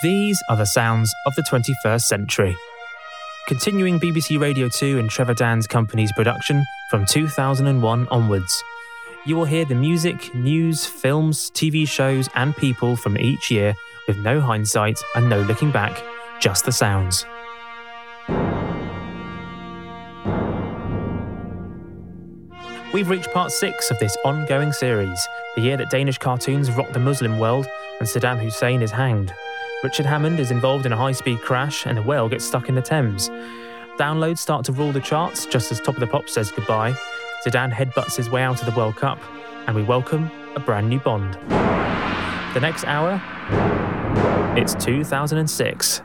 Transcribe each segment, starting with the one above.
These are the sounds of the 21st century. Continuing BBC Radio 2 and Trevor Dann's company's production from 2001 onwards, you will hear the music, news, films, TV shows, and people from each year with no hindsight and no looking back, just the sounds. We've reached part six of this ongoing series, the year that Danish cartoons rocked the Muslim world and Saddam Hussein is hanged. Richard Hammond is involved in a high speed crash and a whale gets stuck in the Thames. Downloads start to rule the charts just as Top of the Pop says goodbye. Zidane headbutts his way out of the World Cup, and we welcome a brand new Bond. The next hour, it's 2006.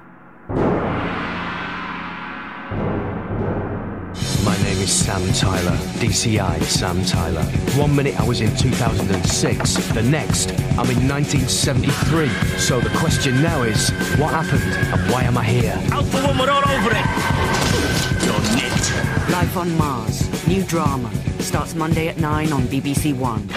Is Sam Tyler, DCI Sam Tyler. One minute I was in 2006, the next I'm in 1973. So the question now is, what happened and why am I here? Out for one, we're all over it! Done it. Life on Mars, new drama, starts Monday at 9 on BBC One.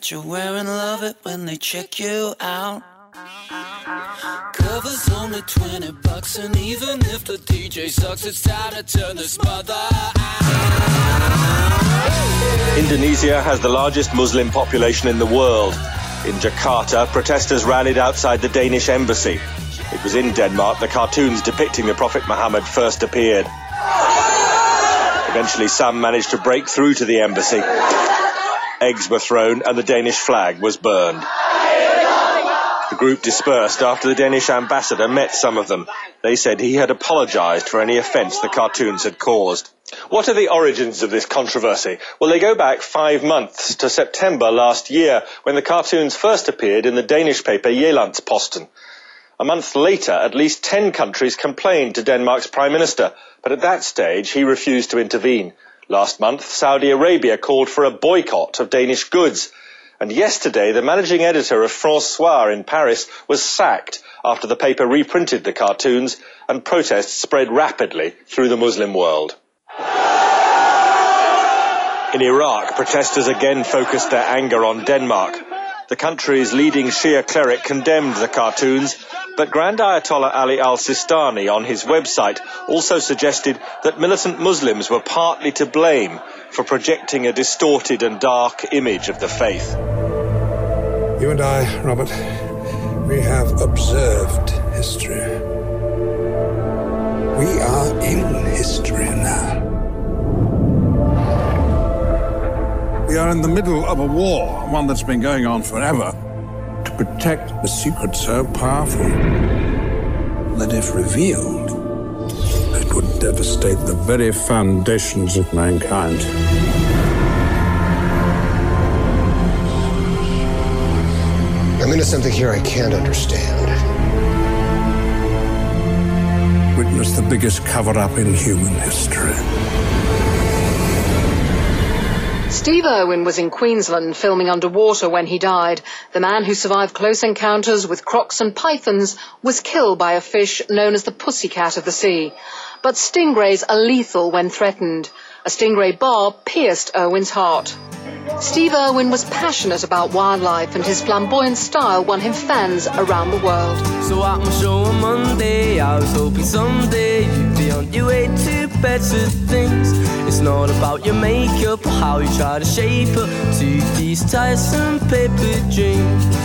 That you're wearing. Love it when they check you out. Cover's only 20 bucks, and even if the DJ sucks, it's time to turn this mother Indonesia has the largest Muslim population in the world. In Jakarta, protesters rallied outside the Danish embassy. It was in Denmark the cartoons depicting the Prophet Muhammad first appeared. Eventually, some managed to break through to the embassy. Eggs were thrown and the Danish flag was burned. The group dispersed after the Danish ambassador met some of them. They said he had apologised for any offence the cartoons had caused. What are the origins of this controversy? Well, they go back five months to September last year when the cartoons first appeared in the Danish paper Jyllandsposten. A month later, at least 10 countries complained to Denmark's Prime Minister, but at that stage he refused to intervene. Last month, Saudi Arabia called for a boycott of Danish goods. And yesterday, the managing editor of France Soir in Paris was sacked after the paper reprinted the cartoons and protests spread rapidly through the Muslim world. In Iraq, protesters again focused their anger on Denmark. The country's leading Shia cleric condemned the cartoons, but Grand Ayatollah Ali al-Sistani on his website also suggested that militant Muslims were partly to blame for projecting a distorted and dark image of the faith. You and I, Robert, we have observed history. We are in history now. We are in the middle of a war, one that's been going on forever, to protect a secret so powerful that if revealed, it would devastate the very foundations of mankind. I'm into something here I can't understand. Witness the biggest cover up in human history. Steve Irwin was in Queensland filming underwater when he died. The man who survived close encounters with crocs and pythons was killed by a fish known as the pussycat of the sea. But stingrays are lethal when threatened. A stingray barb pierced Irwin's heart. Steve Irwin was passionate about wildlife and his flamboyant style won him fans around the world. So at my show on Monday, I was hoping someday you'd be on your way to better things. It's not about your makeup or how you try to shape up to these tiresome paper dreams.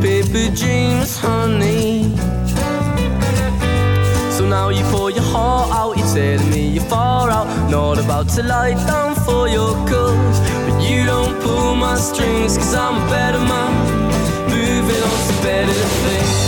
Paper dreams, honey. Now you pour your heart out, you're telling me you're far out. Not about to lie down for your cause. But you don't pull my strings, cause I'm a better man. Moving on to better things.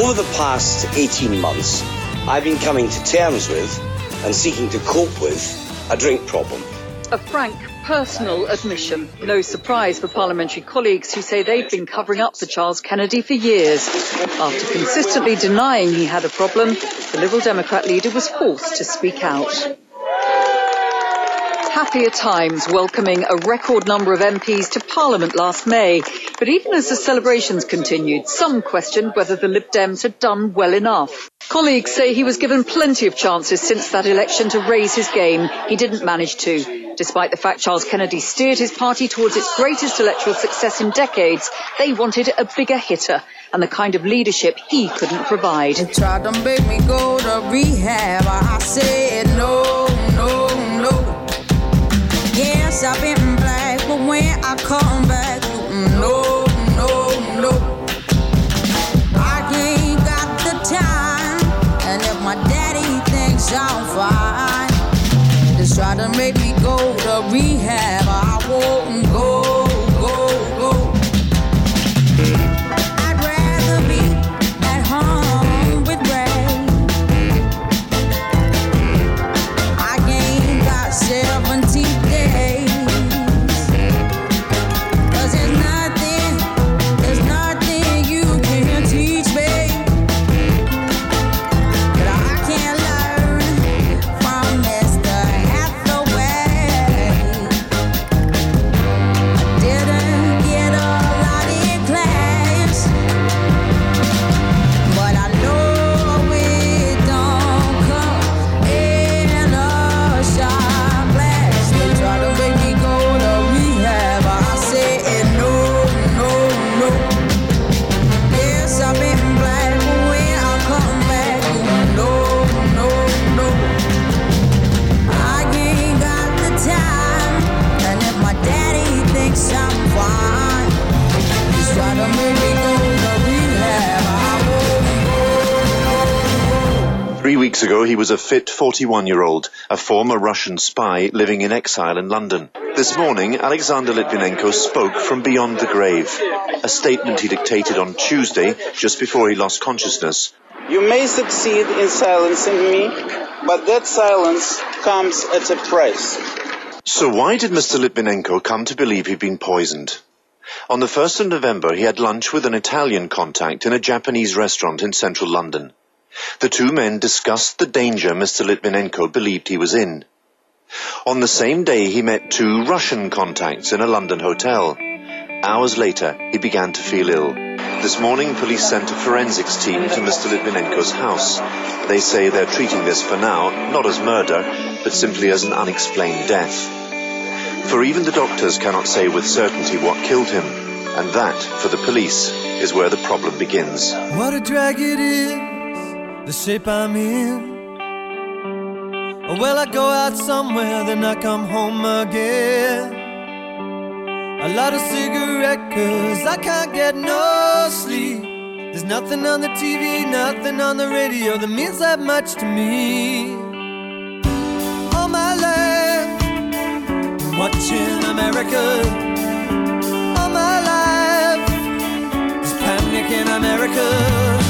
Over the past 18 months, I've been coming to terms with and seeking to cope with a drink problem. A frank, personal admission. No surprise for parliamentary colleagues who say they've been covering up for Charles Kennedy for years. After consistently denying he had a problem, the Liberal Democrat leader was forced to speak out. Happier times welcoming a record number of MPs to Parliament last May. But even as the celebrations continued, some questioned whether the Lib Dems had done well enough. Colleagues say he was given plenty of chances since that election to raise his game. He didn't manage to. Despite the fact Charles Kennedy steered his party towards its greatest electoral success in decades, they wanted a bigger hitter and the kind of leadership he couldn't provide. They tried to make me go to rehab. I said no. Yes, I've been black, but when I come back, mm, no, no, no. I ain't got the time, and if my daddy thinks I'm fine, just try to make me go to rehab. I won't was a fit 41 year old, a former Russian spy living in exile in London. This morning, Alexander Litvinenko spoke from beyond the grave. A statement he dictated on Tuesday, just before he lost consciousness. You may succeed in silencing me, but that silence comes at a price. So why did Mr. Litvinenko come to believe he'd been poisoned? On the 1st of November, he had lunch with an Italian contact in a Japanese restaurant in central London. The two men discussed the danger Mr. Litvinenko believed he was in. On the same day, he met two Russian contacts in a London hotel. Hours later, he began to feel ill. This morning, police sent a forensics team to Mr. Litvinenko's house. They say they're treating this for now, not as murder, but simply as an unexplained death. For even the doctors cannot say with certainty what killed him, and that, for the police, is where the problem begins. What a drag it is, the shape I'm in. Well, I go out somewhere, then I come home again. I light a cigarette, cause I can't get no sleep. There's nothing on the TV, nothing on the radio that means that much to me. All my life, watching America. All my life, there's panic in America.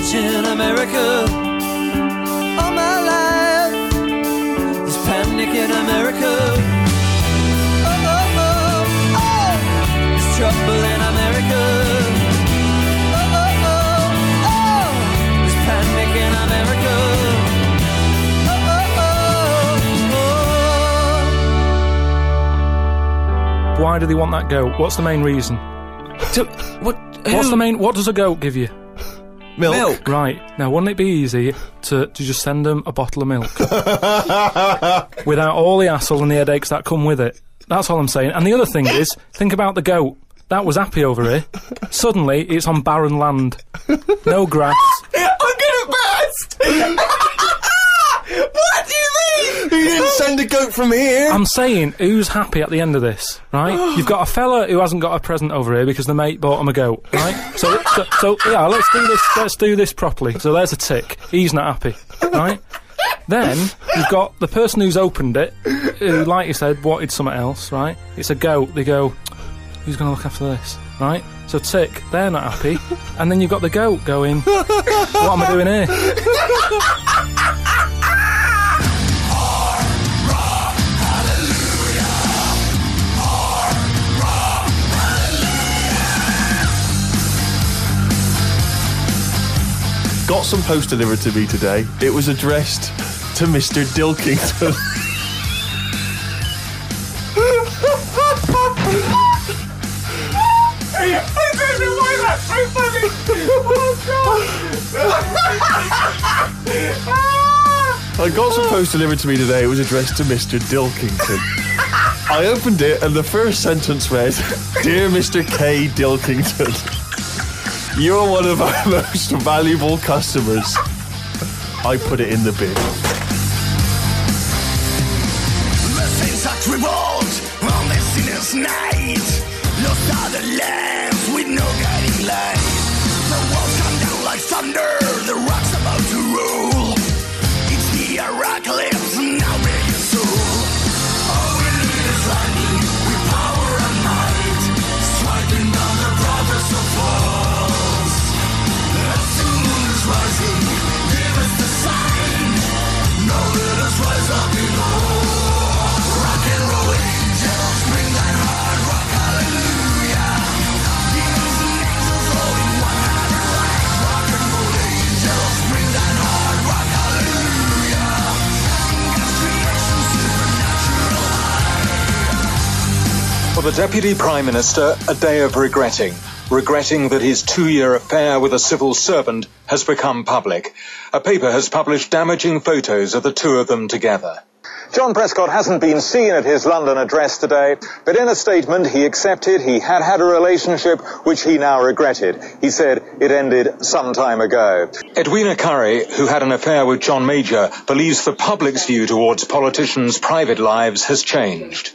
Watching America. All my life, there's panic in America. Oh, oh, oh, oh, there's trouble in America. Oh, oh, oh, oh, there's panic in America. Oh, oh, oh, oh. Why do they want that goat? What's the main reason? what? What's the main? What does a goat give you? Milk. Milk. Right. Now, wouldn't it be easy to, to just send them a bottle of milk without all the hassle and the headaches that come with it? That's all I'm saying. And the other thing is, think about the goat. That was happy over here. Suddenly, it's on barren land. No grass. I'm gonna burst! what do you mean? You didn't send a goat from here. I'm saying, who's happy at the end of this, right? You've got a fella who hasn't got a present over here because the mate bought him a goat, right? So, so, so yeah, let's do this. Let's do this properly. So there's a tick. He's not happy, right? Then you've got the person who's opened it, who, like you said, wanted something else, right? It's a goat. They go, who's going to look after this, right? So tick, they're not happy, and then you've got the goat going, what am I doing here? Got some post delivered to me today. It was addressed to Mr. Dilkington. I don't know why that's so funny. Oh I got some post delivered to me today. It was addressed to Mr. Dilkington. I opened it and the first sentence read, Dear Mr. K. Dilkington, you're one of our most valuable customers. I put it in the bin. The the Deputy Prime Minister, a day of regretting. Regretting that his two year affair with a civil servant has become public. A paper has published damaging photos of the two of them together. John Prescott hasn't been seen at his London address today, but in a statement he accepted he had had a relationship which he now regretted. He said it ended some time ago. Edwina Currie, who had an affair with John Major, believes the public's view towards politicians' private lives has changed.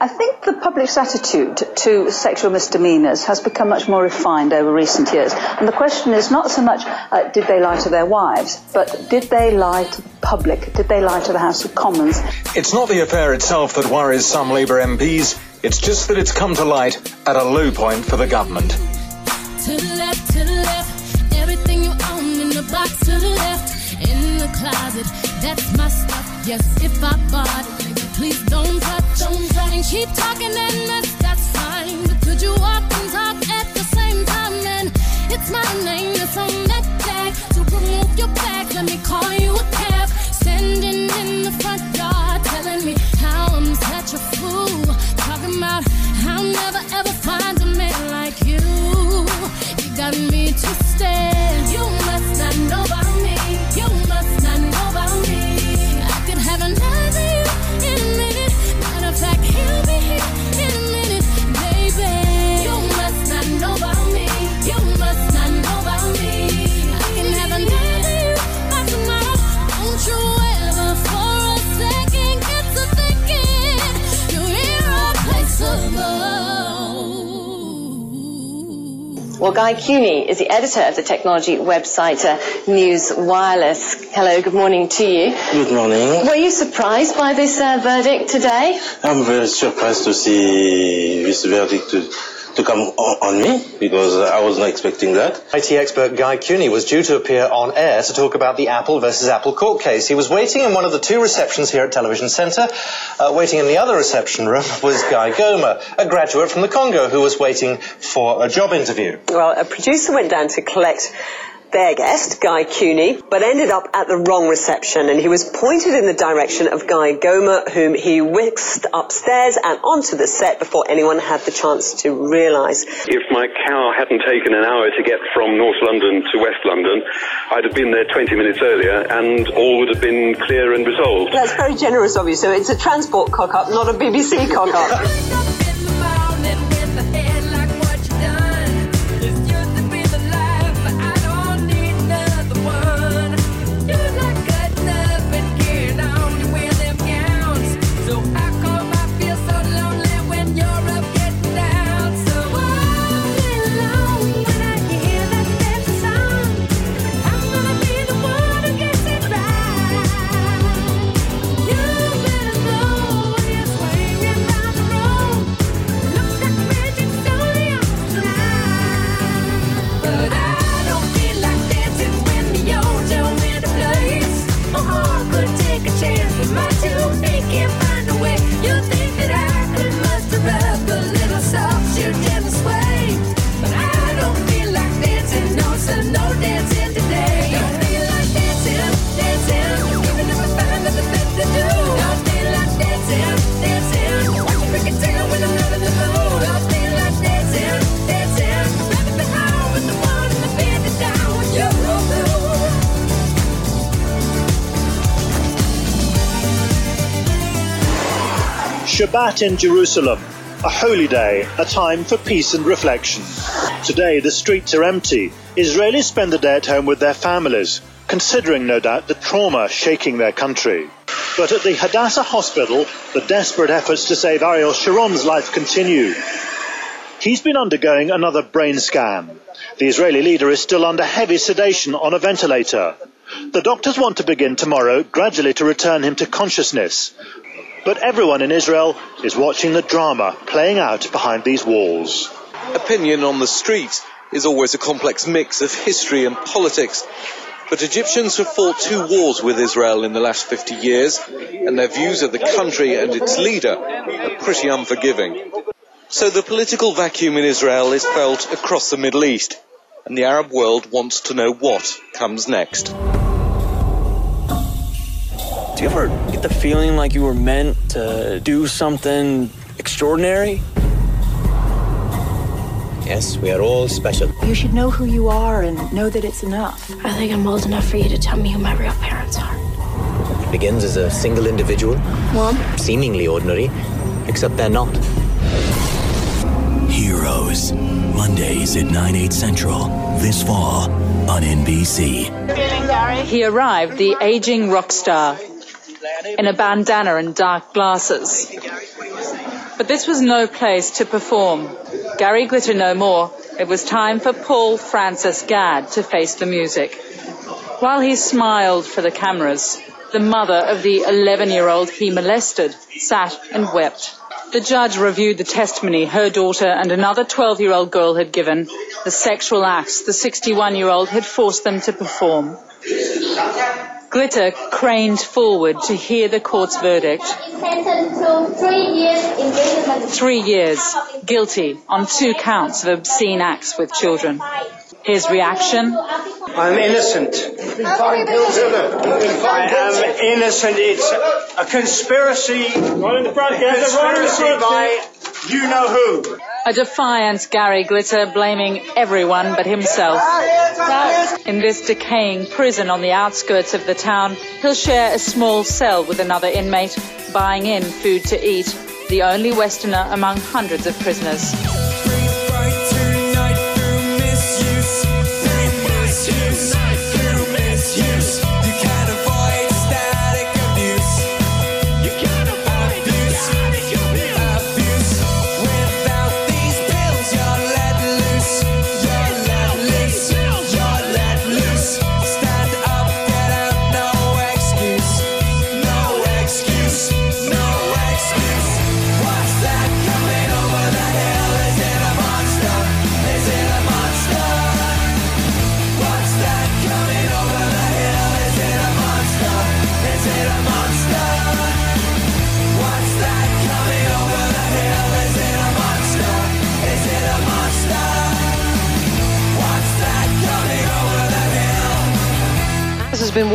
I think the public's attitude to sexual misdemeanours has become much more refined over recent years. And the question is not so much uh, did they lie to their wives, but did they lie to the public? Did they lie to the House of Commons? It's not the affair itself that worries some Labour MPs, it's just that it's come to light at a low point for the government. To the left, to the left. Everything you own in the box to the left. In the closet, that's my stuff. Yes, if I bought it, baby, please don't touch. Don't touch. And keep talking and that's, that's fine. But could you walk and talk at the same time? And it's my name that's on that tag. To remove your bag, let me call you a cab. Standing in the front yard, telling me how I'm such a fool. Talking about I'll never ever find a man like you. You got me twisted. You must not know Guy Kewney is the editor of the technology website uh, News Wireless. Hello, good morning to you. Good morning. Were you surprised by this uh, verdict today? I'm very surprised to see this verdict to, to come on, on me because I was not expecting that. IT expert Guy Kewney was due to appear on air to talk about the Apple versus Apple court case. He was waiting in one of the two receptions here at Television Centre. Uh, waiting in the other reception room was Guy Goma, a graduate from the Congo who was waiting for a job interview. Well, a producer went down to collect their guest, Guy Kewney, but ended up at the wrong reception and he was pointed in the direction of Guy Goma, whom he whisked upstairs and onto the set before anyone had the chance to realise. If my car hadn't taken an hour to get from North London to West London, I'd have been there 20 minutes earlier and all would have been clear and resolved. That's very generous of you. So it's a transport cock-up, not a BBC cock-up. Shabbat in Jerusalem, a holy day, a time for peace and reflection. Today the streets are empty. Israelis spend the day at home with their families, considering no doubt the trauma shaking their country. But at the Hadassah hospital, the desperate efforts to save Ariel Sharon's life continue. He's been undergoing another brain scan. The Israeli leader is still under heavy sedation on a ventilator. The doctors want to begin tomorrow gradually to return him to consciousness. But everyone in Israel is watching the drama playing out behind these walls. Opinion on the street is always a complex mix of history and politics. But Egyptians have fought two wars with Israel in the last 50 years, and their views of the country and its leader are pretty unforgiving. So the political vacuum in Israel is felt across the Middle East, and the Arab world wants to know what comes next. Do you ever get the feeling like you were meant to do something extraordinary? Yes, we are all special. You should know who you are and know that it's enough. I think I'm old enough for you to tell me who my real parents are. It begins as a single individual, Mom? seemingly ordinary, except they're not. Heroes. Mondays at 9, 8 central. This fall on NBC. He arrived, the aging rock star, in a bandana and dark glasses. But this was no place to perform. Gary Glitter no more. It was time for Paul Francis Gadd to face the music. While he smiled for the cameras, the mother of the 11 year old he molested sat and wept. The judge reviewed the testimony her daughter and another 12 year old girl had given, the sexual acts the 61 year old had forced them to perform. Glitter craned forward to hear the court's verdict. Three years imprisonment. Three years, guilty on two counts of obscene acts with children. His reaction? I'm innocent. I am innocent. It's a conspiracy. Right in the front, conspiracy by you know who. A defiant Gary Glitter blaming everyone but himself. In this decaying prison on the outskirts of the town, he'll share a small cell with another inmate, buying in food to eat, the only Westerner among hundreds of prisoners.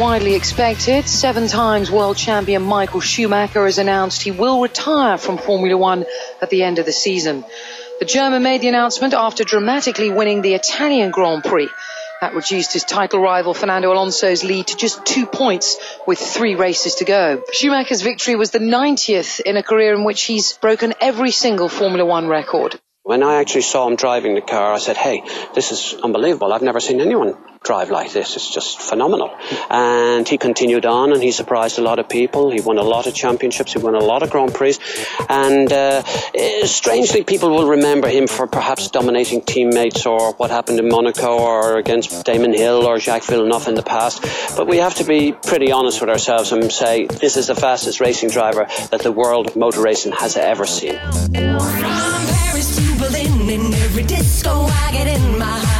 Widely expected. Seven times world champion Michael Schumacher has announced he will retire from Formula One at the end of the season. The German made the announcement after dramatically winning the Italian Grand Prix. That reduced his title rival Fernando Alonso's lead to just two points with three races to go. Schumacher's victory was the 90th in a career in which he's broken every single Formula One record. When I actually saw him driving the car, I said, hey, this is unbelievable. I've never seen anyone drive like this. It's just phenomenal. And he continued on and he surprised a lot of people. He won a lot of championships. He won a lot of Grand Prix. And uh, eh, strangely, people will remember him for perhaps dominating teammates or what happened in Monaco or against Damon Hill or Jacques Villeneuve in the past. But we have to be pretty honest with ourselves and say this is the fastest racing driver that the world of motor racing has ever seen. Paris to Berlin in every disco I get in my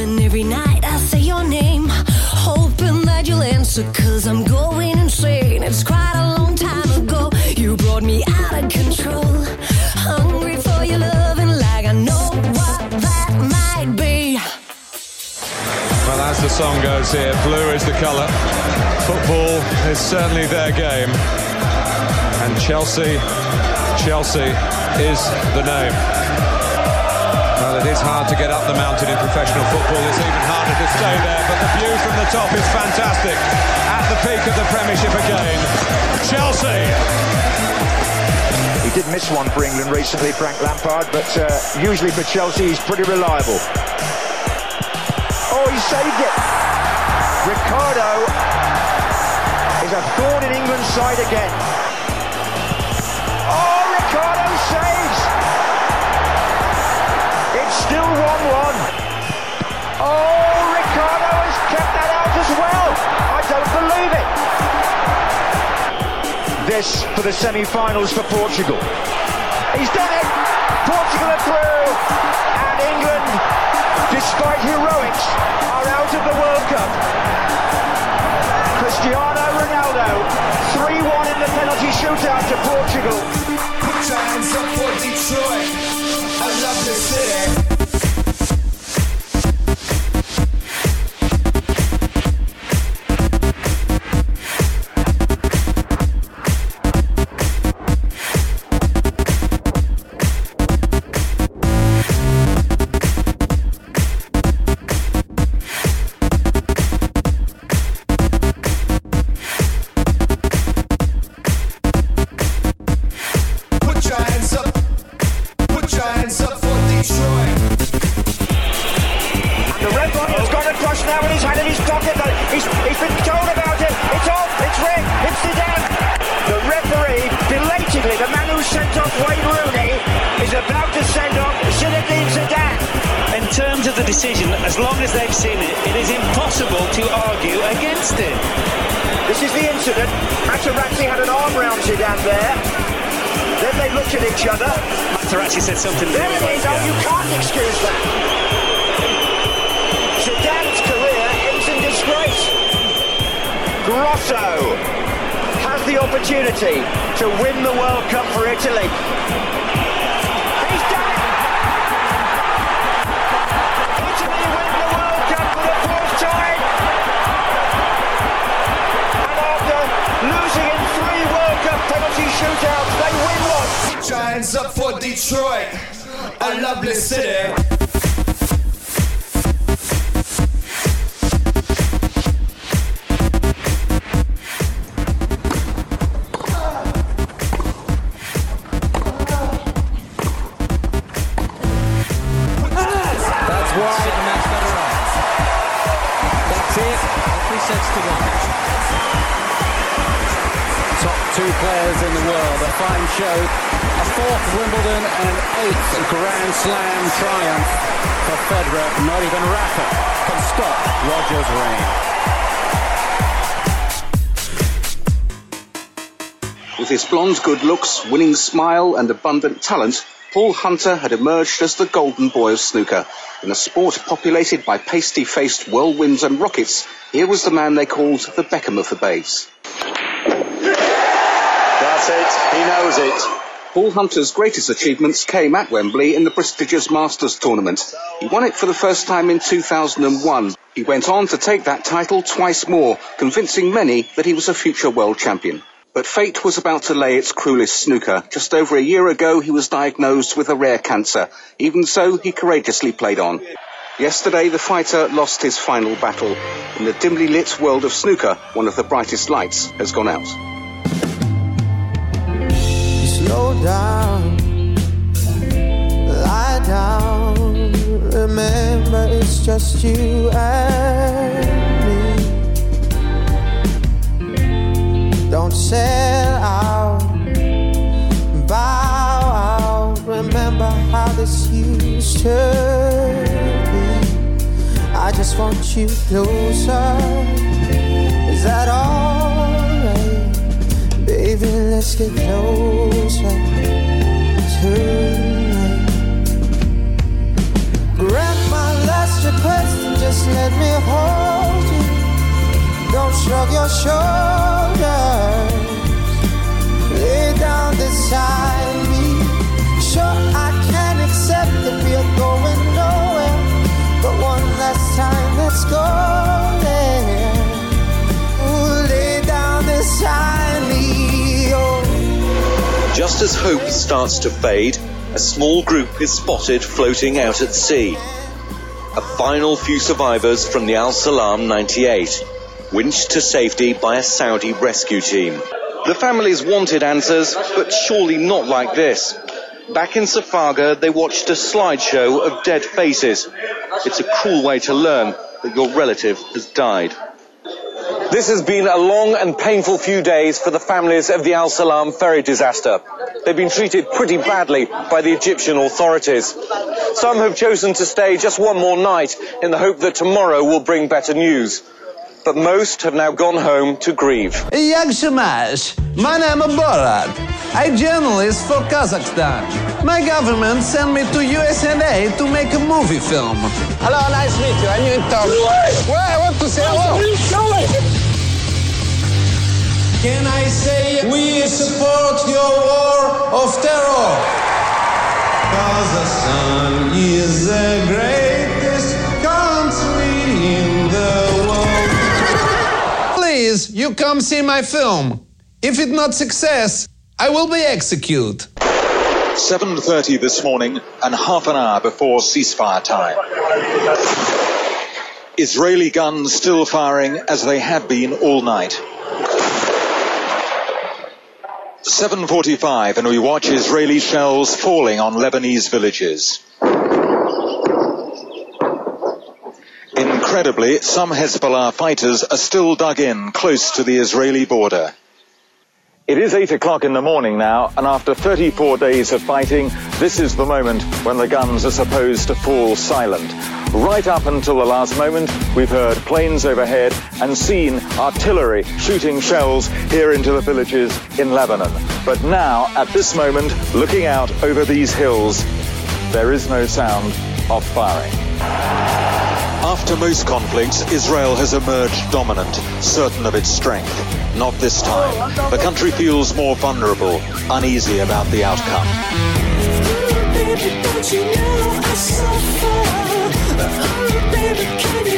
and every night I say your name hoping that you'll answer cause I'm going insane it's quite a long time ago you brought me out of control hungry for your love and like I know what that might be Well, as the song goes here, blue is the colour. Football is certainly their game. And Chelsea, Chelsea is the name. Well, it is hard to get up the mountain in professional football. It's even harder to stay there, but the view from the top is fantastic. At the peak of the Premiership again, Chelsea. He did miss one for England recently, Frank Lampard, but uh, usually for Chelsea he's pretty reliable. Oh, he saved it. Ricardo is a thorn in England's side again. Oh, Ricardo saves. 1-1. Oh, Ricardo has kept that out as well. I don't believe it. This for the semi-finals for Portugal. He's done it. Portugal are through, and England, despite heroics, are out of the World Cup. Cristiano Ronaldo, 3-1 in the penalty shootout to Portugal. Hands up for Detroit. I love this city. In his pocket. He's, he's been told about it. It's off. It's red. It's Zidane. The referee, belatedly, the man who sent off Wayne Rooney, is about to send off Zinedine Zidane. In terms of the decision, as long as they've seen it, it is impossible to argue against it. This is the incident. Materazzi had an arm round Zidane there. Then they looked at each other. Materazzi said something. There it is. Oh, you can't excuse that. Disgrace. Grosso has the opportunity to win the World Cup for Italy. He's done it. Italy win the World Cup for the fourth time. And after losing in three World Cup penalty shootouts, they win one. Giants up for Detroit. A lovely city. Players in the world. A fine show. A fourth Wimbledon and an eighth Grand Slam triumph for Federer. Not even Rafa can stop Roger's reign. With his blonde good looks, winning smile, and abundant talent, Paul Hunter had emerged as the golden boy of snooker. In a sport populated by pasty faced whirlwinds and rockets, here was the man they called the Beckham of the Baize. That's it. He knows it. Paul Hunter's greatest achievements came at Wembley in the prestigious Masters tournament. He won it for the first time in 2001. He went on to take that title twice more, convincing many that he was a future world champion. But fate was about to lay its cruelest snooker. Just over a year ago, he was diagnosed with a rare cancer. Even so, he courageously played on. Yesterday, the fighter lost his final battle. In the dimly lit world of snooker, one of the brightest lights has gone out. Slow down, lie down. Remember, it's just you and me. Don't sell out, bow out. Remember how this used to be. I just want you closer. Is that alright? Baby, let's get closer tonight. Grant my last request and just let me hold you. Don't shrug your shoulders. Lay down beside me. Sure, I can accept that we are going nowhere. But one last time, let's go Just as hope starts to fade, a small group is spotted floating out at sea. A final few survivors from the Al Salam 98, winched to safety by a Saudi rescue team. The families wanted answers, but surely not like this. Back in Safaga, they watched a slideshow of dead faces. It's a cruel way to learn that your relative has died. This has been a long and painful few days for the families of the Al Salam ferry disaster. They've been treated pretty badly by the Egyptian authorities. Some have chosen to stay just one more night in the hope that tomorrow will bring better news. But most have now gone home to grieve. Jak się masz? My name is Borat. I'm journalist for Kazakhstan. My government sent me to USA to make a movie film. Hello, nice to meet you. I'm in town. Where? What to say? Hello. Can I say we support your war of terror? Kazakhstan is the greatest country in the world. Please, you come see my film. If it not success, I will be executed. 7.30 this morning and half an hour before ceasefire time. Israeli guns still firing as they have been all night. 7.45 and we watch Israeli shells falling on Lebanese villages. Incredibly, some Hezbollah fighters are still dug in close to the Israeli border. It is 8 o'clock in the morning now, and after 34 days of fighting, this is the moment when the guns are supposed to fall silent. Right up until the last moment, we've heard planes overhead and seen artillery shooting shells here into the villages in Lebanon. But now, at this moment, looking out over these hills, there is no sound of firing. After most conflicts, Israel has emerged dominant, certain of its strength. Not this time. The country feels more vulnerable, uneasy about the outcome. Will he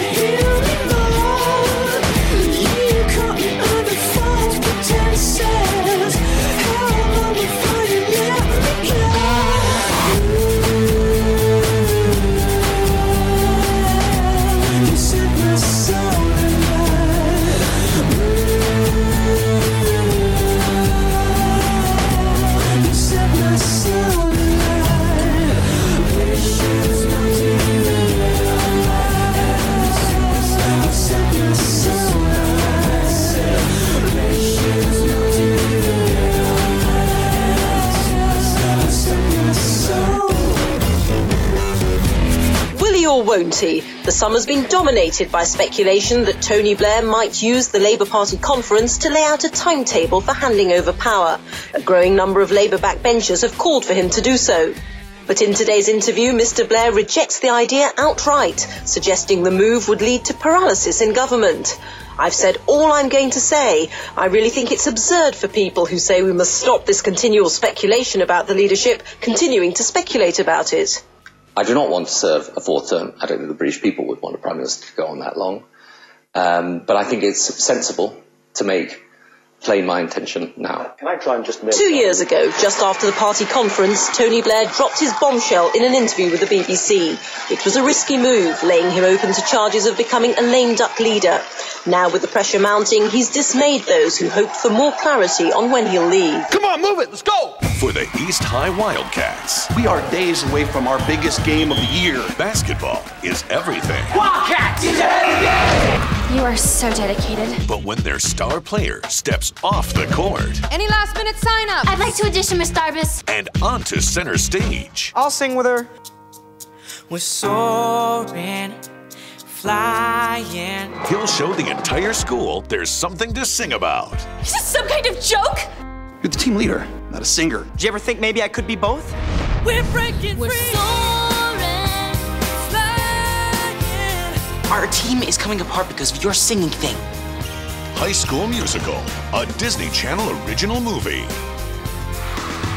won't he? The summer's been dominated by speculation that Tony Blair might use the Labour Party conference to lay out a timetable for handing over power. A growing number of Labour backbenchers have called for him to do so. But in today's interview, Mr. Blair rejects the idea outright, suggesting the move would lead to paralysis in government. I've said all I'm going to say. I really think it's absurd for people who say we must stop this continual speculation about the leadership continuing to speculate about it. I do not want to serve a fourth term. I don't think the British people would want a Prime Minister to go on that long. Um, but I think it's sensible to make plain my intention now. Can I try and just Two years ago, just after the party conference, Tony Blair dropped his bombshell in an interview with the BBC. It was a risky move, laying him open to charges of becoming a lame duck leader. Now, with the pressure mounting, he's dismayed those who hoped for more clarity on when he'll leave. Come on, move it, let's go! For the East High Wildcats, we are days away from our biggest game of the year. Basketball is everything. Wildcats is everything! You are so dedicated. But when their star player steps off the court. Any last minute sign up? I'd like to audition, Miss Darbus. And onto center stage. I'll sing with her. We're soaring, flying. He'll show the entire school there's something to sing about. Is this some kind of joke? You're the team leader, not a singer. Did you ever think maybe I could be both? We're breaking We're free. Our team is coming apart because of your singing thing. High School Musical, a Disney Channel original movie.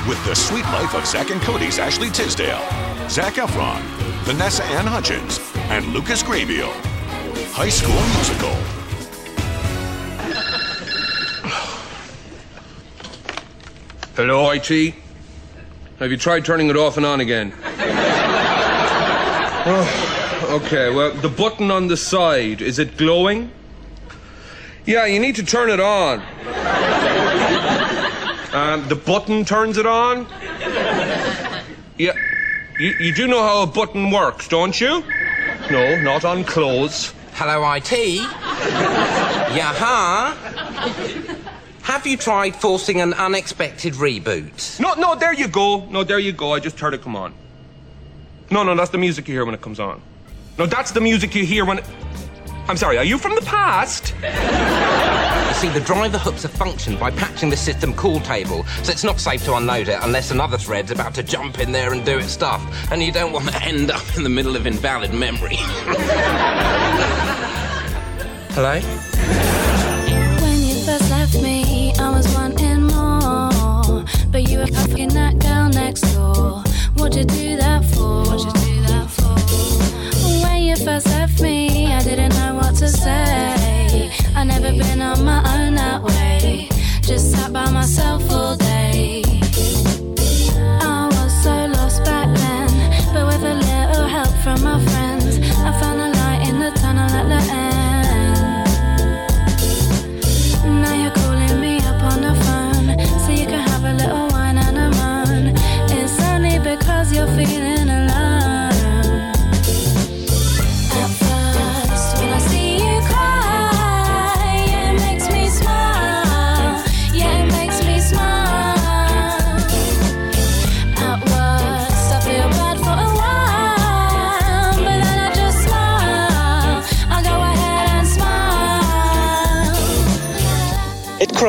With the Suite Life of Zack and Cody's Ashley Tisdale, Zac Efron, Vanessa Anne Hudgens, and Lucas Grabeel. High School Musical. Hello, IT? Have you tried turning it off and on again? oh, okay, well, the button on the side, is it glowing? Yeah, you need to turn it on. Um, the button turns it on? Yeah. You, you do know how a button works, don't you? No, not on clothes. Hello, IT? yeah, huh? Have you tried forcing an unexpected reboot? No, no, there you go. No, there you go. I just heard it come on. No, no, that's the music you hear when it comes on. No, that's the music you hear when. I'm sorry, are you from the past? You see, the driver hooks a function by patching the system call table, so it's not safe to unload it unless another thread's about to jump in there and do its stuff, and you don't want to end up in the middle of invalid memory. Hello? When you first left me, I was wanting more, but you were fucking that girl next door. What'd you do that for? First left me, I didn't know what to say. I never been on my own that way. Just sat by myself all day. I was so lost back then, but with a little help from my friends, I found a light in the tunnel at the end.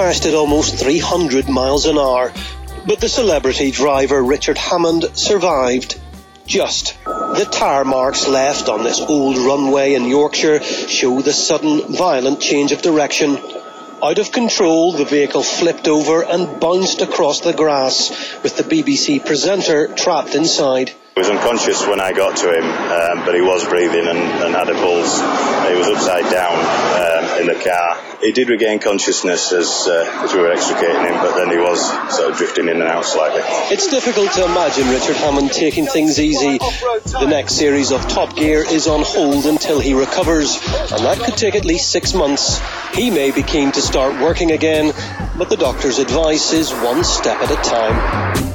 Crashed at almost 300 miles an hour, but the celebrity driver Richard Hammond survived. Just. The tire marks left on this old runway in Yorkshire show the sudden, violent change of direction. Out of control, the vehicle flipped over and bounced across the grass, with the BBC presenter trapped inside. He was unconscious when I got to him, um, but he was breathing and, and had a pulse. He was upside down um, in the car. He did regain consciousness as, uh, as we were extricating him, but then he was sort of drifting in and out slightly. It's difficult to imagine Richard Hammond taking things easy. The next series of Top Gear is on hold until he recovers, and that could take at least six months. He may be keen to start working again, but the doctor's advice is one step at a time.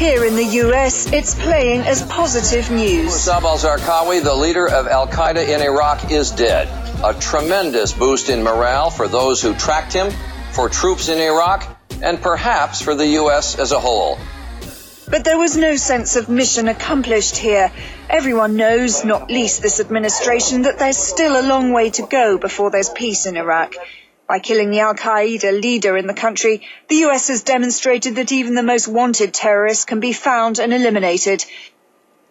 Here in the US, it's playing as positive news. Musab al Zarqawi, the leader of Al Qaeda in Iraq, is dead. A tremendous boost in morale for those who tracked him, for troops in Iraq, and perhaps for the U.S. as a whole. But there was no sense of mission accomplished here. Everyone knows, not least this administration, that there's still a long way to go before there's peace in Iraq. By killing the Al Qaeda leader in the country, the US has demonstrated that even the most wanted terrorists can be found and eliminated.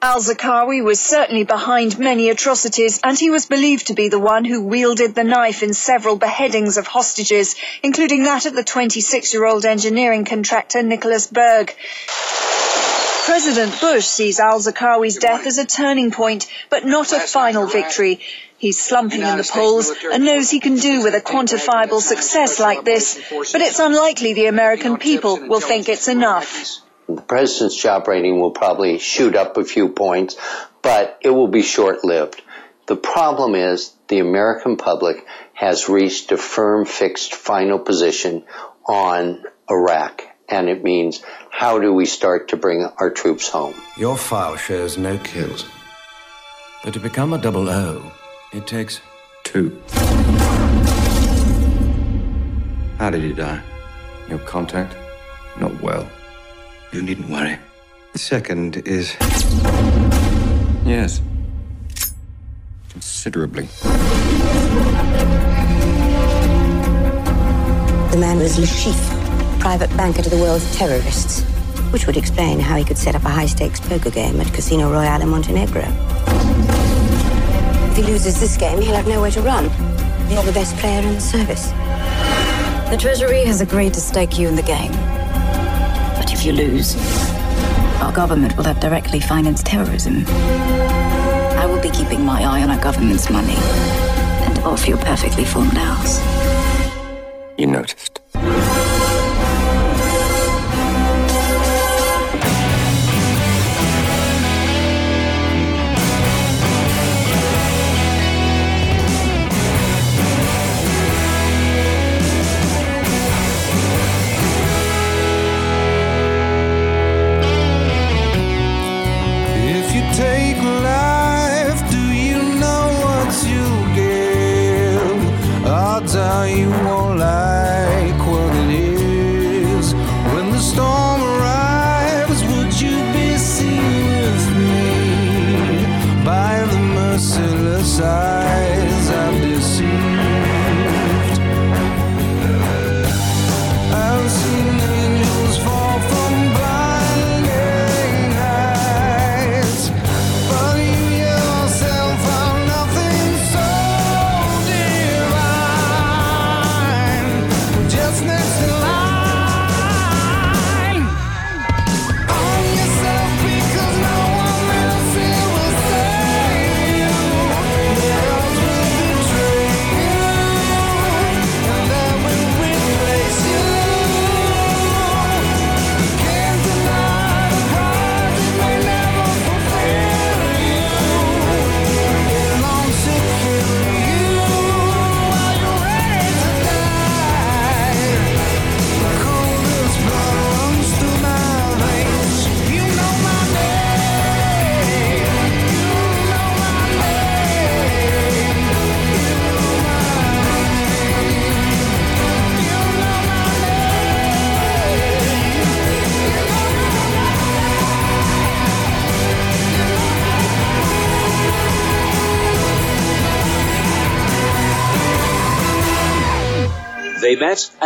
Al Zarqawi was certainly behind many atrocities, and he was believed to be the one who wielded the knife in several beheadings of hostages, including that of the 26 year old engineering contractor Nicholas Berg. President Bush sees Al Zarqawi's death as a turning point, but not a final victory. He's slumping in the polls and knows he can do with a quantifiable success like this, but it's unlikely the American people will think it's enough. The president's job rating will probably shoot up a few points, but it will be short lived. The problem is the American public has reached a firm, fixed, final position on Iraq. And it means how do we start to bring our troops home? Your file shows no kills. But to become a double O, it takes two. How did he die? Your contact? Not well. You needn't worry. The second is. Yes. Considerably. The man was Le private banker to the world's terrorists, which would explain how he could set up a high stakes poker game at Casino Royale in Montenegro. If he loses this game, he'll have nowhere to run. You're the best player in the service. The Treasury has agreed to stake you in the game. But if you lose, our government will have directly financed terrorism. I will be keeping my eye on our government's money and off your perfectly formed house. You noticed.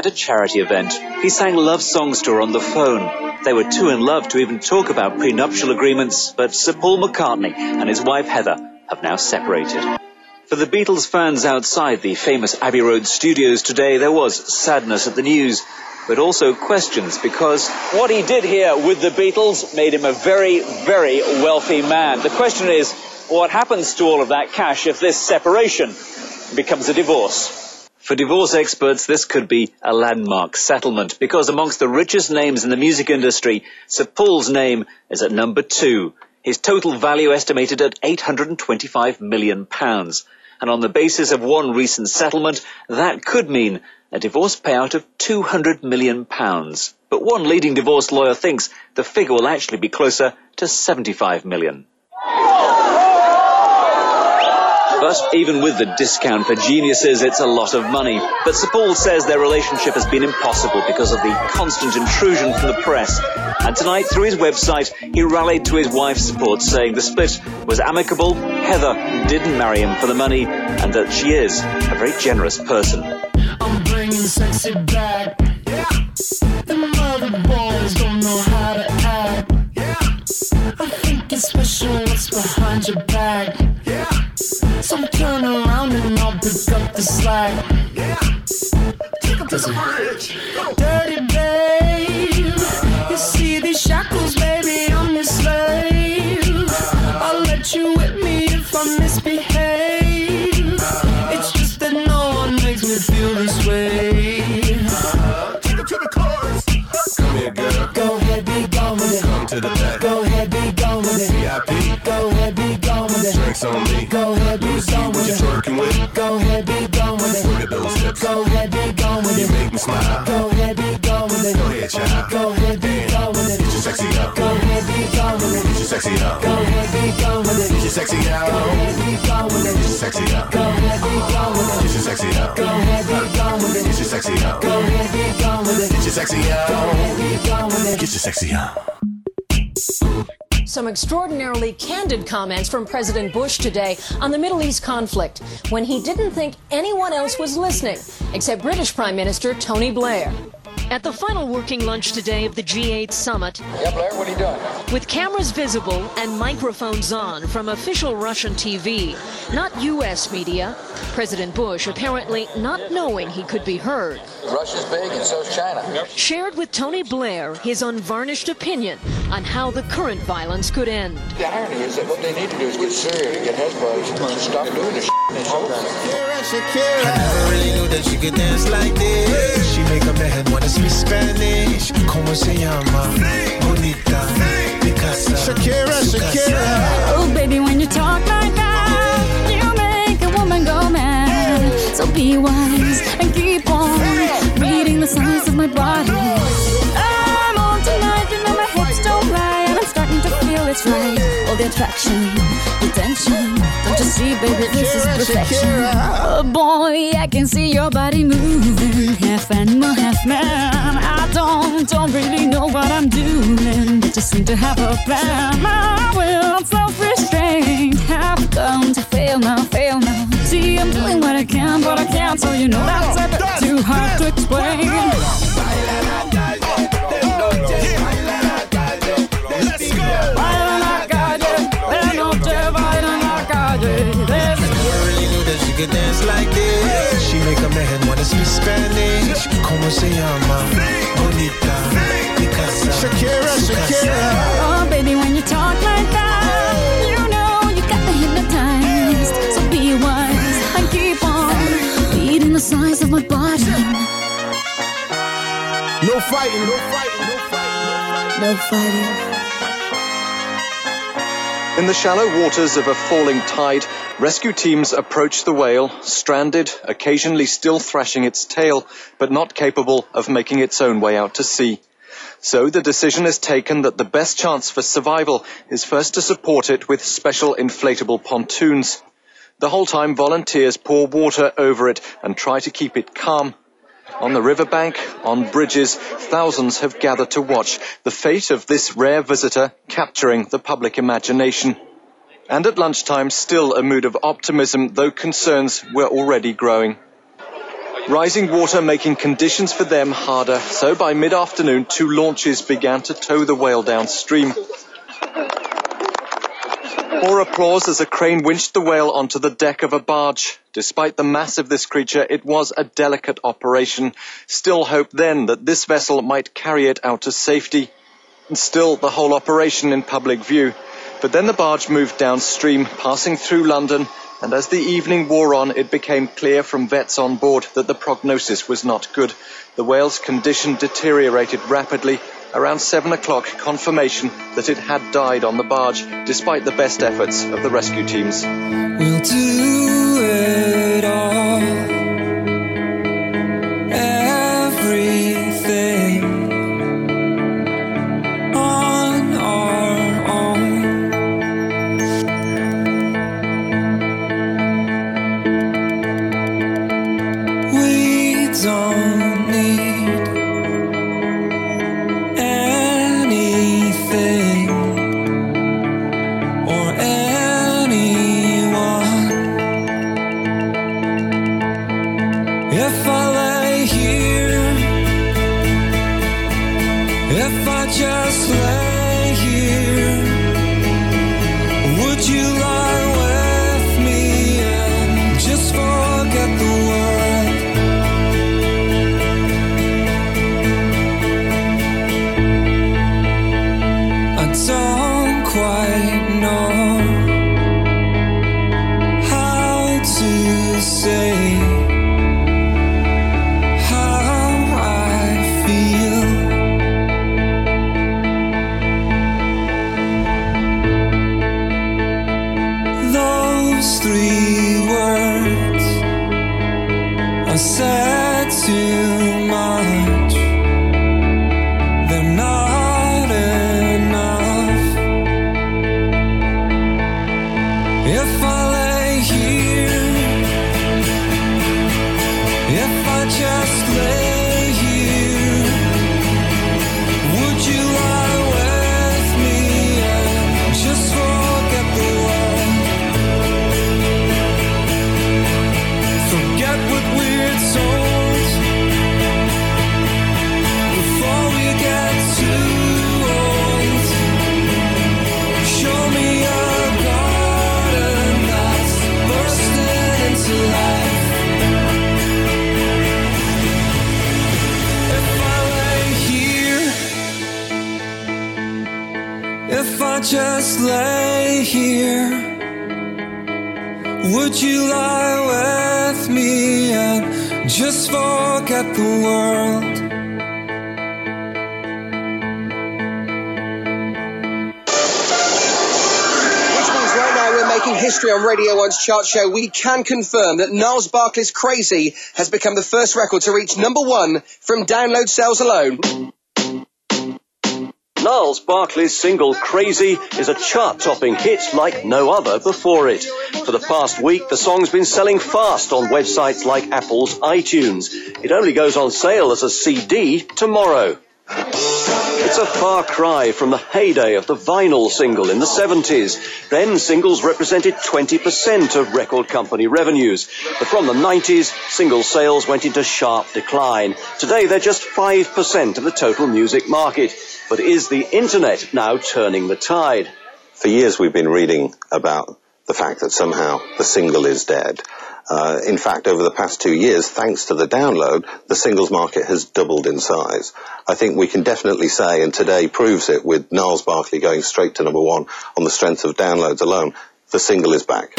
At a charity event. He sang love songs to her on the phone. They were too in love to even talk about prenuptial agreements, but Sir Paul McCartney and his wife Heather have now separated. For the Beatles fans outside the famous Abbey Road studios today, there was sadness at the news, but also questions because what he did here with the Beatles made him a very, very wealthy man. The question is, what happens to all of that cash if this separation becomes a divorce? For divorce experts, this could be a landmark settlement because amongst the richest names in the music industry, Sir Paul's name is at number two. His total value estimated at 825 million pounds. And on the basis of one recent settlement, that could mean a divorce payout of 200 million pounds. But one leading divorce lawyer thinks the figure will actually be closer to 75 million. But even with the discount for geniuses, it's a lot of money. But Paul says their relationship has been impossible because of the constant intrusion from the press. And tonight, through his website, he rallied to his wife's support, saying the split was amicable, Heather didn't marry him for the money, and that she is a very generous person. I'm bringing sexy back. The mother boys don't know how to act. I think it's special what's behind your back. So turn around and I'll pick up the slack. Does it- Dirty babe, you see these shackles, baby, I'm your slave. I'll let you whip me if I misbehave. It's just that no one makes me feel this way. Take it to the chorus. Come here, girl. Go ahead, be gone with it. Come to the back. Go ahead, be gone with it. VIP. Go ahead, be gone with it. Drinks on me. Go ahead, be gone with it. twerking with. Go ahead, be gone with it. Look at those hips. Go ahead, be gone with You it. make me smile. Go ahead, be gone with it. Go ahead, child. Go ahead, be gone with it. Get your sexy up. Go ahead, be gone with it. Get your sexy up. Go ahead, be gone with it. Get your sexy out. Go ahead, be gone with it. Get your sexy up. Go ahead, be gone with it. Get your sexy up. Go ahead, be gone with it. Get your sexy up. Go ahead, be gone with it. Get your sexy Go ahead, be gone with it. Get your sexy up. Some extraordinarily candid comments from President Bush today on the Middle East conflict when he didn't think anyone else was listening except British Prime Minister Tony Blair. At the final working lunch today of the G8 summit, Yeah, Blair, what are you doing? with cameras visible and microphones on from official Russian TV, not U.S. media, President Bush apparently not knowing he could be heard, Russia's big and so's China. shared with Tony Blair his unvarnished opinion on how the current violence could end. The irony is that what they need to do is get Syria to get Hezbollah to stop doing this in Shakira. I never really knew that she could dance like this. She make a man wanna speak Spanish. Como se llama? Bonita. Picasa. Shakira, Shakira. Oh, baby, when you talk like that, you make a woman go mad. So be wise and keep on reading the signs of my body. The attraction, the tension. Don't you see, baby, this is perfection. Oh boy, I can see your body moving, half animal, half man. I don't, don't really know what I'm doing, but just seem to have a plan. My will, self-restraint, have come to fail now, fail now. See, I'm doing what I can, but I can't, so you know that's a bit too hard to explain. Fighting, no fighting, no fighting. No fighting. In the shallow waters of a falling tide, rescue teams approach the whale, stranded, occasionally still thrashing its tail, but not capable of making its own way out to sea. So the decision is taken that the best chance for survival is first to support it with special inflatable pontoons. The whole time volunteers pour water over it and try to keep it calm. On the riverbank, on bridges, thousands have gathered to watch the fate of this rare visitor capturing the public imagination. And at lunchtime, still a mood of optimism, though concerns were already growing. Rising water making conditions for them harder, so by mid-afternoon, two launches began to tow the whale downstream. More applause as a crane winched the whale onto the deck of a barge. Despite the mass of this creature, it was a delicate operation. Still hope then that this vessel might carry it out to safety. And still the whole operation in public view. But then the barge moved downstream, passing through London, and as the evening wore on, it became clear from vets on board that the prognosis was not good. The whale's condition deteriorated rapidly. Around seven o'clock, confirmation that it had died on the barge, despite the best efforts of the rescue teams. We'll just forget the world? Which means right now we're making history on Radio 1's chart show. We can confirm that Gnarls Barkley's Crazy has become the first record to reach number one from download sales alone. Gnarls Barkley's single Crazy is a chart topping hit like no other before it. For the past week, the song's been selling fast on websites like Apple's iTunes. It only goes on sale as a CD tomorrow. It's a far cry from the heyday of the vinyl single in the 70s. Then singles represented 20% of record company revenues. But from the 90s, single sales went into sharp decline. Today they're just 5% of the total music market. But is the internet now turning the tide? For years we've been reading about the fact that somehow the single is dead. Uh, in fact, over the past two years, thanks to the download, the singles market has doubled in size. I think we can definitely say, and today proves it with Gnarls Barkley going straight to number one on the strength of downloads alone, the single is back.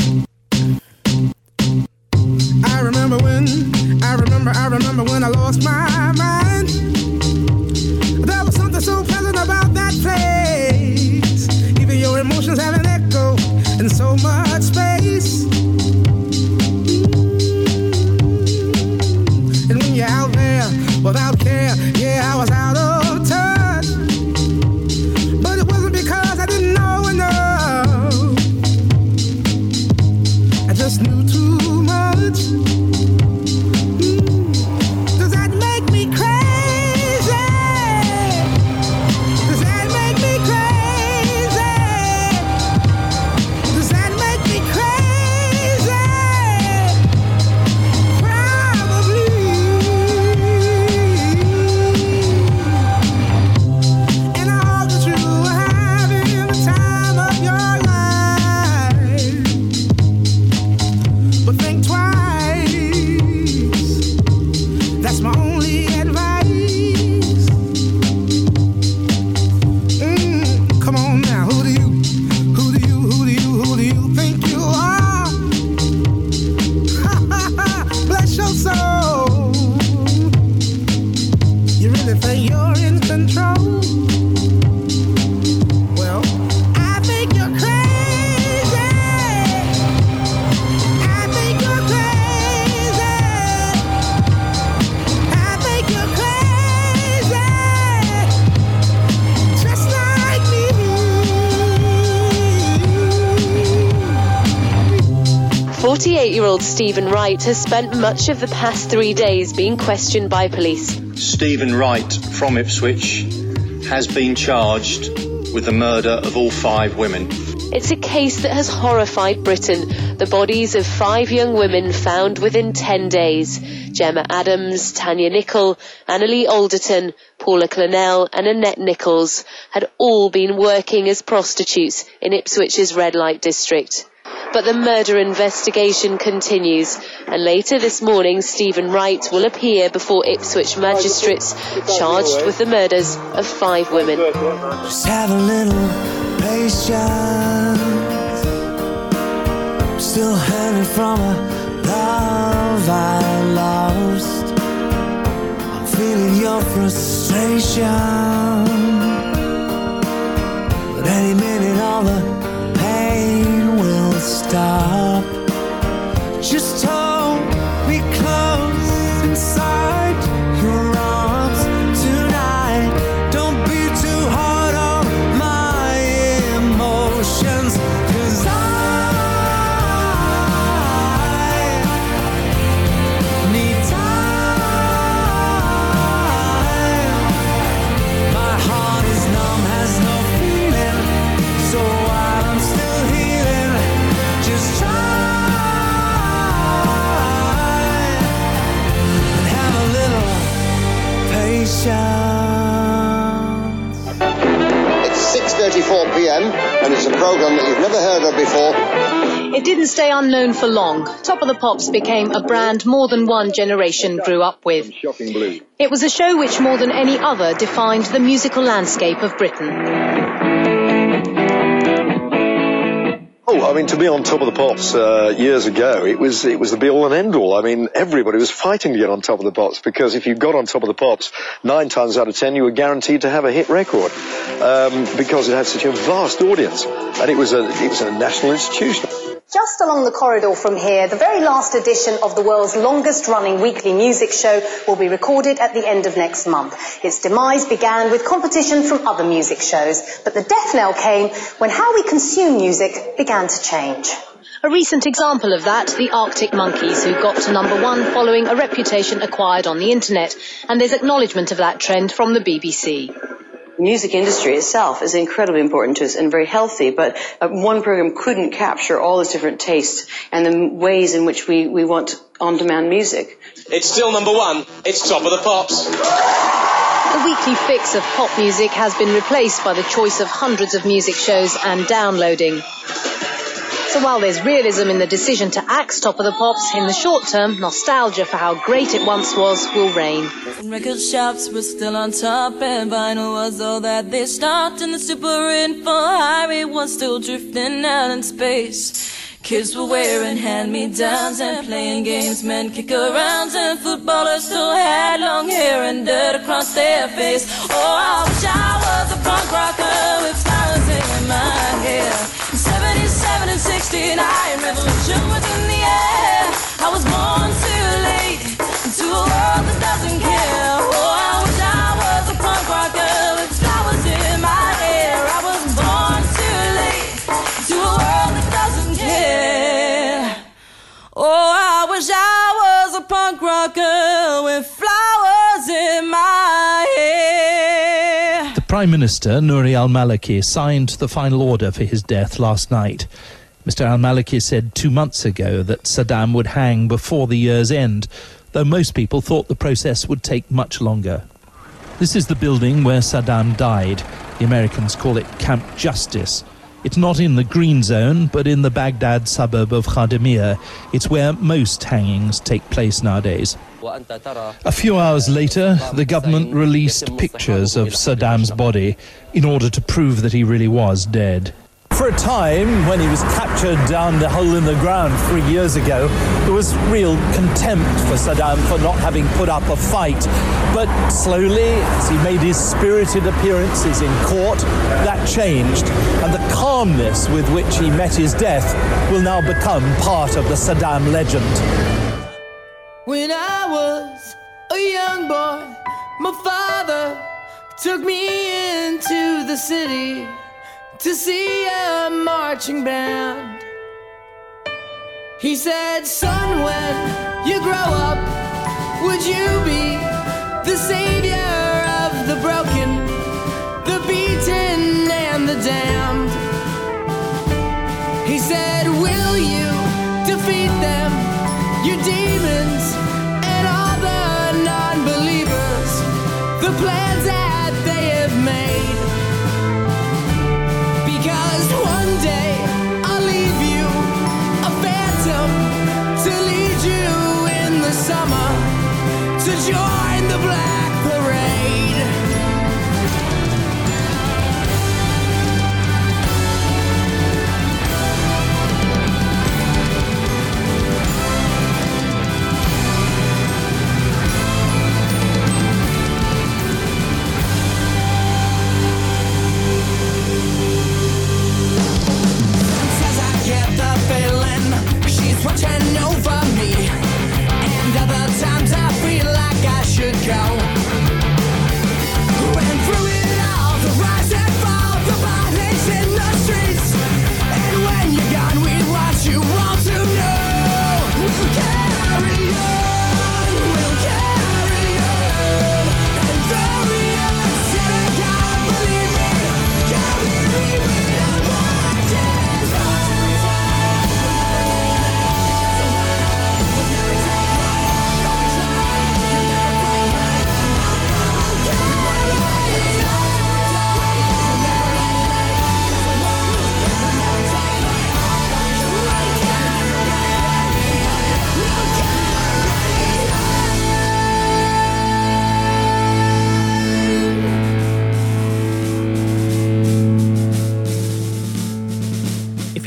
Stephen Wright has spent much of the past three days being questioned by police. Stephen Wright from Ipswich has been charged with the murder of all five women. It's a case that has horrified Britain. The bodies of five young women found within 10 days. Gemma Adams, Tania Nicol, Anneli Alderton, Paula Clennell and Annette Nicholls had all been working as prostitutes in Ipswich's red light district. But the murder investigation continues, and later this morning Stephen Wright will appear before Ipswich magistrates charged with the murders of five women. Just have a little patience. Still from a love I lost. I'm feeling your frustration. But any minute, all the stop. Just hold 6.34 p.m. and it's a program that you've never heard of before. It didn't stay unknown for long. Top of the Pops became a brand more than one generation grew up with. It was a show which more than any other defined the musical landscape of Britain. I mean, to be on top of the pops uh, years ago, it was it was the be all and end all. I mean, everybody was fighting to get on top of the pops because if you got on top of the pops, nine times out of ten, you were guaranteed to have a hit record um, because it had such a vast audience and it was a it was a national institution. Just along the corridor from here, the very last edition of the world's longest running weekly music show will be recorded at the end of next month. Its demise began with competition from other music shows, but the death knell came when how we consume music began to change. A recent example of that, the Arctic Monkeys, who got to number one following a reputation acquired on the internet, and there's acknowledgement of that trend from the BBC. The music industry itself is incredibly important to us and very healthy, but uh, one program couldn't capture all those different tastes and the ways in which we, we want on-demand music. It's still number one. It's top of the pops. The weekly fix of pop music has been replaced by the choice of hundreds of music shows and downloading. So while there's realism in the decision to axe Top of the Pops, in the short term, nostalgia for how great it once was will reign. And record shops were still on top, and vinyl was all that they stocked. And the super info highway was still drifting out in space. Kids were wearing hand-me-downs and playing games, men kick-arounds, and footballers still had long hair and dirt across their face. Oh, I wish I was a punk rocker with flowers in my hair. 77 and 69, revolution was in the air. I was born too late into a world that doesn't care. Oh, I wish I was a punk rocker with flowers in my hair. I was born too late into a world that doesn't care. Oh, I wish I was a punk rocker Prime Minister, Nouri al Maliki, signed the final order for his death last night. Mr al Maliki said two months ago that Saddam would hang before the year's end, though most people thought the process would take much longer. This is the building where Saddam died. The Americans call it Camp Justice. It's not in the green zone, but in the Baghdad suburb of Khademia. It's where most hangings take place nowadays. A few hours later, the government released pictures of Saddam's body in order to prove that he really was dead. For a time, when he was captured down the hole in the ground three years ago, there was real contempt for Saddam for not having put up a fight. But slowly, as he made his spirited appearances in court, that changed, and the calmness with which he met his death will now become part of the Saddam legend. When I was a young boy, my father took me into the city to see a marching band. He said, Son, when you grow up, would you be the savior of the broken, the beaten, and the damned? that you're in the black.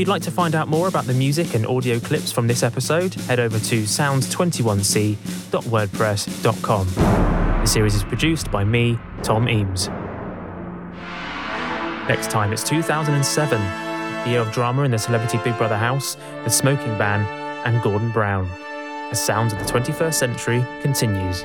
You'd like to find out more about the music and audio clips from this episode, head over to sounds21c.wordpress.com. The series is produced by me, Tom Eames. Next time, it's 2007, the year of drama in the Celebrity Big Brother house, the smoking ban, and Gordon Brown. As Sounds of the 21st Century continues.